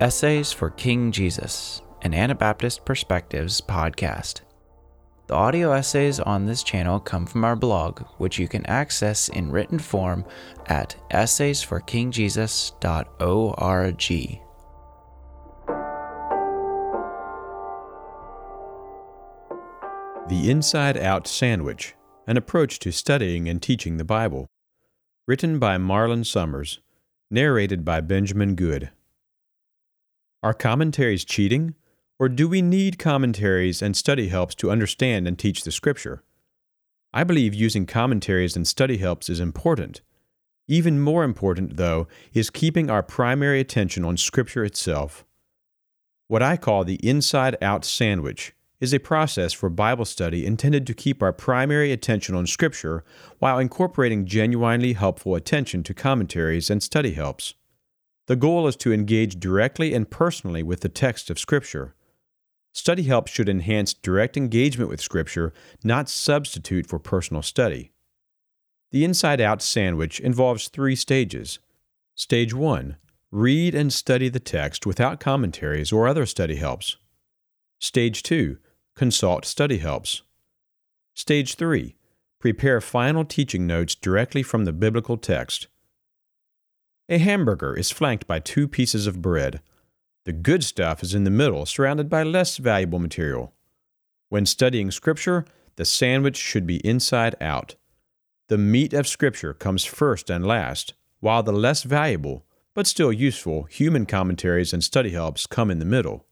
Essays for King Jesus, an Anabaptist Perspectives podcast. The audio essays on this channel come from our blog, which you can access in written form at essaysforkingjesus.org. The Inside Out Sandwich An Approach to Studying and Teaching the Bible. Written by Marlon Summers. Narrated by Benjamin Good. Are commentaries cheating? Or do we need commentaries and study helps to understand and teach the Scripture? I believe using commentaries and study helps is important. Even more important, though, is keeping our primary attention on Scripture itself. What I call the inside out sandwich is a process for Bible study intended to keep our primary attention on Scripture while incorporating genuinely helpful attention to commentaries and study helps. The goal is to engage directly and personally with the text of Scripture. Study help should enhance direct engagement with Scripture, not substitute for personal study. The inside out sandwich involves three stages. Stage 1 Read and study the text without commentaries or other study helps. Stage 2 Consult study helps. Stage 3 Prepare final teaching notes directly from the biblical text. A hamburger is flanked by two pieces of bread. The good stuff is in the middle, surrounded by less valuable material. When studying Scripture, the sandwich should be inside out. The meat of Scripture comes first and last, while the less valuable, but still useful, human commentaries and study helps come in the middle.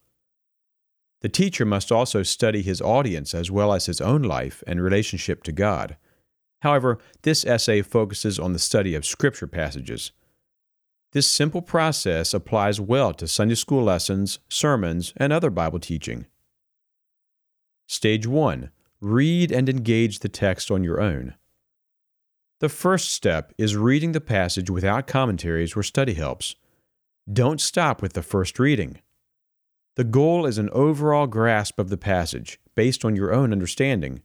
The teacher must also study his audience as well as his own life and relationship to God. However, this essay focuses on the study of Scripture passages. This simple process applies well to Sunday school lessons, sermons, and other Bible teaching. Stage 1 Read and engage the text on your own. The first step is reading the passage without commentaries or study helps. Don't stop with the first reading. The goal is an overall grasp of the passage, based on your own understanding.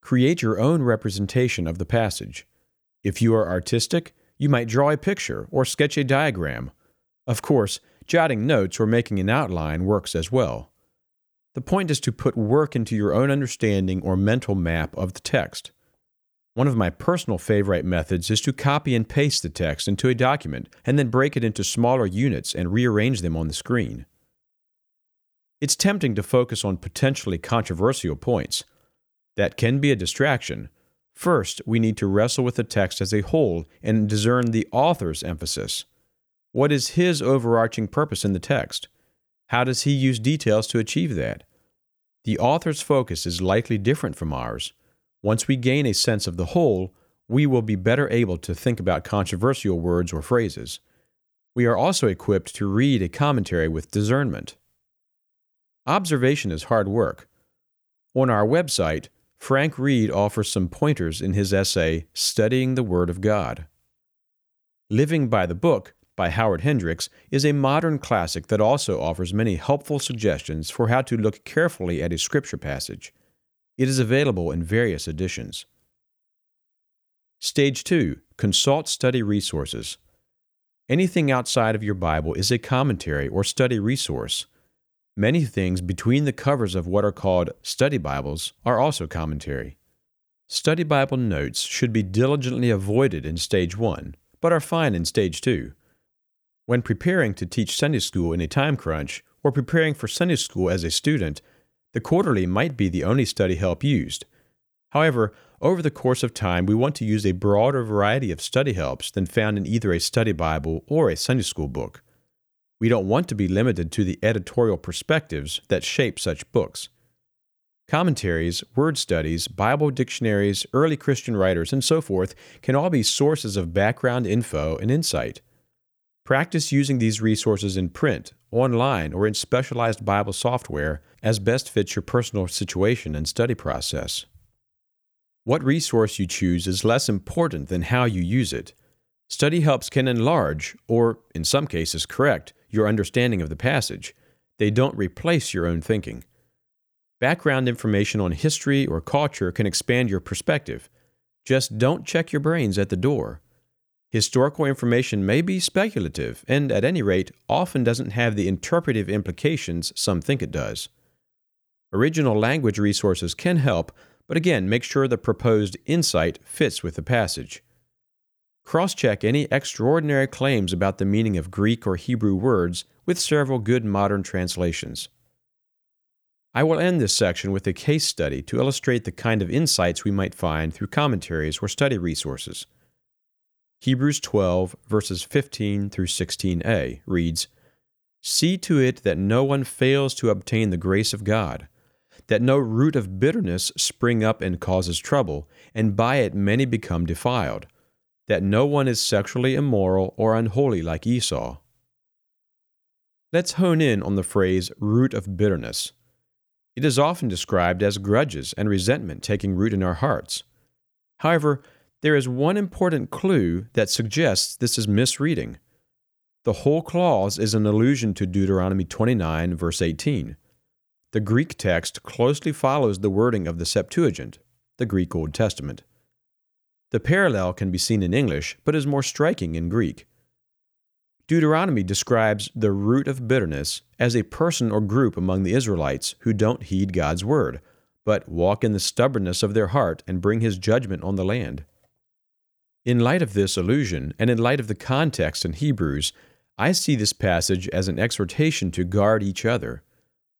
Create your own representation of the passage. If you are artistic, you might draw a picture or sketch a diagram. Of course, jotting notes or making an outline works as well. The point is to put work into your own understanding or mental map of the text. One of my personal favorite methods is to copy and paste the text into a document and then break it into smaller units and rearrange them on the screen. It's tempting to focus on potentially controversial points. That can be a distraction. First, we need to wrestle with the text as a whole and discern the author's emphasis. What is his overarching purpose in the text? How does he use details to achieve that? The author's focus is likely different from ours. Once we gain a sense of the whole, we will be better able to think about controversial words or phrases. We are also equipped to read a commentary with discernment. Observation is hard work. On our website, Frank Reed offers some pointers in his essay, Studying the Word of God. Living by the Book by Howard Hendricks is a modern classic that also offers many helpful suggestions for how to look carefully at a scripture passage. It is available in various editions. Stage 2 Consult Study Resources. Anything outside of your Bible is a commentary or study resource. Many things between the covers of what are called study Bibles are also commentary. Study Bible notes should be diligently avoided in Stage 1, but are fine in Stage 2. When preparing to teach Sunday school in a time crunch, or preparing for Sunday school as a student, the quarterly might be the only study help used. However, over the course of time, we want to use a broader variety of study helps than found in either a study Bible or a Sunday school book. We don't want to be limited to the editorial perspectives that shape such books. Commentaries, word studies, Bible dictionaries, early Christian writers, and so forth can all be sources of background info and insight. Practice using these resources in print, online, or in specialized Bible software as best fits your personal situation and study process. What resource you choose is less important than how you use it. Study helps can enlarge, or in some cases correct, your understanding of the passage. They don't replace your own thinking. Background information on history or culture can expand your perspective. Just don't check your brains at the door. Historical information may be speculative and, at any rate, often doesn't have the interpretive implications some think it does. Original language resources can help, but again, make sure the proposed insight fits with the passage. Cross check any extraordinary claims about the meaning of Greek or Hebrew words with several good modern translations. I will end this section with a case study to illustrate the kind of insights we might find through commentaries or study resources. Hebrews 12, verses 15 through 16a reads See to it that no one fails to obtain the grace of God that no root of bitterness spring up and causes trouble, and by it many become defiled, that no one is sexually immoral or unholy like Esau. Let's hone in on the phrase root of bitterness. It is often described as grudges and resentment taking root in our hearts. However, there is one important clue that suggests this is misreading. The whole clause is an allusion to Deuteronomy 29, verse 18 the Greek text closely follows the wording of the Septuagint, the Greek Old Testament. The parallel can be seen in English, but is more striking in Greek. Deuteronomy describes the root of bitterness as a person or group among the Israelites who don't heed God's word, but walk in the stubbornness of their heart and bring his judgment on the land. In light of this allusion, and in light of the context in Hebrews, I see this passage as an exhortation to guard each other.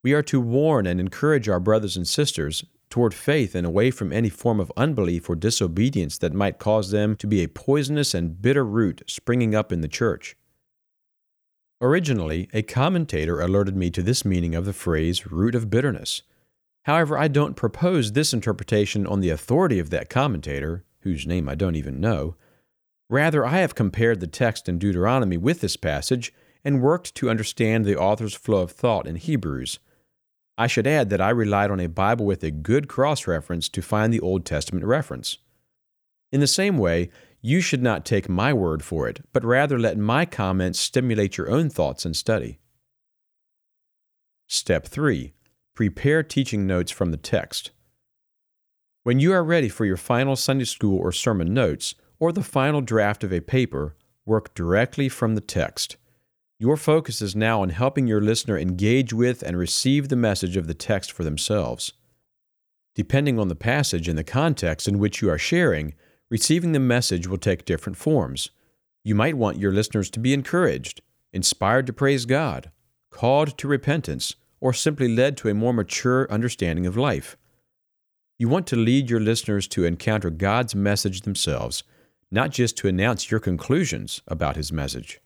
We are to warn and encourage our brothers and sisters toward faith and away from any form of unbelief or disobedience that might cause them to be a poisonous and bitter root springing up in the church. Originally, a commentator alerted me to this meaning of the phrase root of bitterness. However, I don't propose this interpretation on the authority of that commentator, whose name I don't even know. Rather, I have compared the text in Deuteronomy with this passage and worked to understand the author's flow of thought in Hebrews. I should add that I relied on a Bible with a good cross reference to find the Old Testament reference. In the same way, you should not take my word for it, but rather let my comments stimulate your own thoughts and study. Step 3 Prepare teaching notes from the text. When you are ready for your final Sunday school or sermon notes, or the final draft of a paper, work directly from the text. Your focus is now on helping your listener engage with and receive the message of the text for themselves. Depending on the passage and the context in which you are sharing, receiving the message will take different forms. You might want your listeners to be encouraged, inspired to praise God, called to repentance, or simply led to a more mature understanding of life. You want to lead your listeners to encounter God's message themselves, not just to announce your conclusions about His message.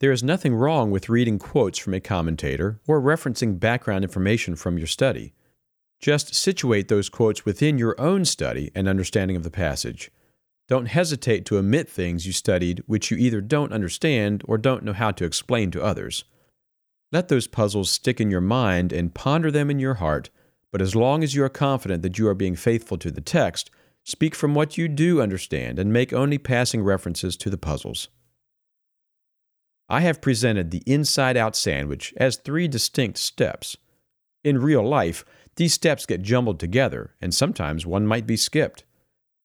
There is nothing wrong with reading quotes from a commentator or referencing background information from your study. Just situate those quotes within your own study and understanding of the passage. Don't hesitate to omit things you studied which you either don't understand or don't know how to explain to others. Let those puzzles stick in your mind and ponder them in your heart, but as long as you are confident that you are being faithful to the text, speak from what you do understand and make only passing references to the puzzles. I have presented the inside out sandwich as three distinct steps. In real life, these steps get jumbled together, and sometimes one might be skipped.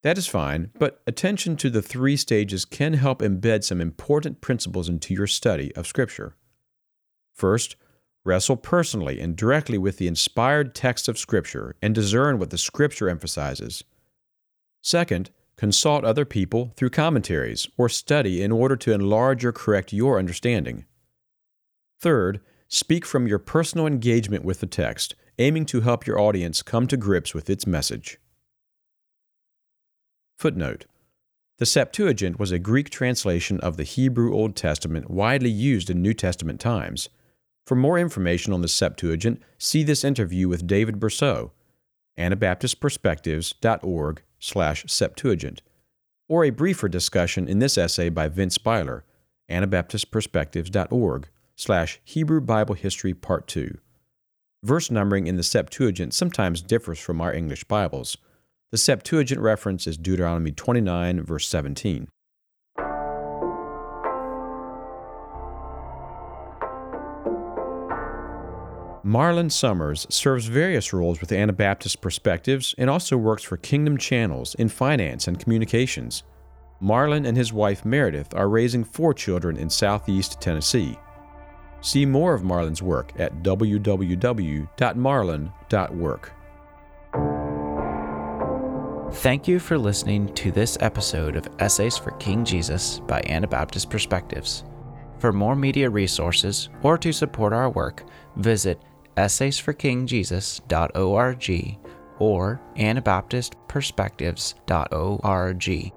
That is fine, but attention to the three stages can help embed some important principles into your study of Scripture. First, wrestle personally and directly with the inspired text of Scripture and discern what the Scripture emphasizes. Second, Consult other people through commentaries or study in order to enlarge or correct your understanding. Third, speak from your personal engagement with the text, aiming to help your audience come to grips with its message. Footnote The Septuagint was a Greek translation of the Hebrew Old Testament widely used in New Testament times. For more information on the Septuagint, see this interview with David Bercot, AnabaptistPerspectives.org slash Septuagint, or a briefer discussion in this essay by Vince Byler, AnabaptistPerspectives.org slash Hebrew Bible History Part 2. Verse numbering in the Septuagint sometimes differs from our English Bibles. The Septuagint reference is Deuteronomy 29, verse 17. Marlon Summers serves various roles with Anabaptist Perspectives and also works for Kingdom Channels in finance and communications. Marlon and his wife Meredith are raising four children in southeast Tennessee. See more of Marlon's work at www.marlon.work. Thank you for listening to this episode of Essays for King Jesus by Anabaptist Perspectives. For more media resources or to support our work, visit essaysforkingjesus.org or anabaptistperspectives.org.